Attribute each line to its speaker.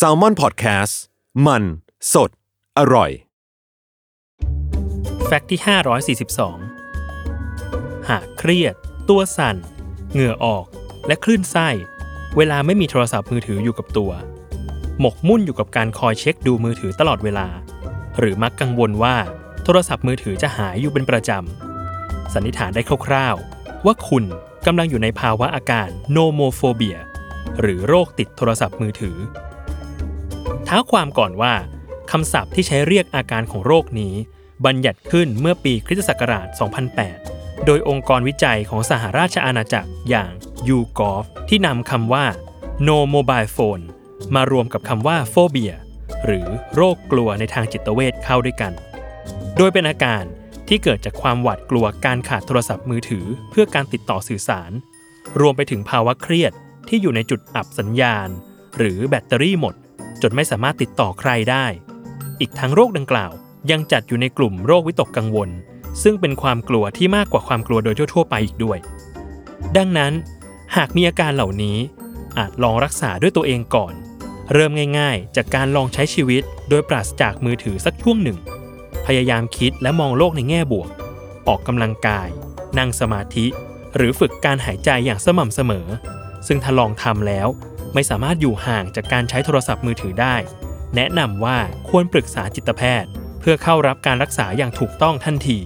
Speaker 1: Salmon Podcast มัน สด อร่อย
Speaker 2: fact ที่ 542 หากเครียด ตัวสั่น เหงื่อออก และคลื่นไส้ เวลาไม่มีโทรศัพท์มือถืออยู่กับตัว หมกมุ่นอยู่กับการคอยเช็คดูมือถือตลอดเวลา หรือมักกังวลว่าโทรศัพท์มือถือจะหายอยู่เป็นประจำ สันนิษฐานได้คร่าวๆ ว่าคุณกำลังอยู่ในภาวะอาการ nomophobia หรือโรคติดโทรศัพท์มือถือ ท้าความก่อนว่าคำศัพท์ที่ใช้เรียกอาการของโรคนี้ บัญญัติขึ้นเมื่อปีคริสตศักราช 2008 โดยองค์กรวิจัยของสหราชอาณาจักรอย่าง YouGov ที่นำคำว่า No Mobile Phone มารวมกับคำว่าโฟเบียหรือโรคกลัวในทางจิตเวชเข้าด้วยกัน โดยเป็นอาการที่เกิดจากความหวาดกลัวการขาดโทรศัพท์มือถือ เพื่อการติดต่อสื่อสาร รวมไปถึงภาวะเครียด ที่อยู่ในจุดอับสัญญาณ หรือแบตเตอรี่หมด จนไม่สามารถติดต่อใครได้ อีกทั้งโรคดังกล่าวยังจัดอยู่ในกลุ่มโรควิตกกังวล ซึ่งเป็นความกลัวที่มากกว่าความกลัวโดยทั่วๆไปอีกด้วย ดังนั้น หากมีอาการเหล่านี้ อาจลองรักษาด้วยตัวเองก่อน เริ่มง่าย ๆ จากการลองใช้ชีวิต โดยปราศจากมือถือสักช่วงหนึ่ง พยายามคิดและมองโลกในแง่บวก ออกกำลังกาย นั่งสมาธิ หรือฝึกการหายใจอย่างสม่ำเสมอ ซึ่งถ้าลองทำแล้ว ไม่สามารถอยู่ห่างจากการใช้โทรศัพท์มือถือได้ แนะนำว่าควรปรึกษาจิตแพทย์ เพื่อเข้ารับการรักษาอย่างถูกต้องทันที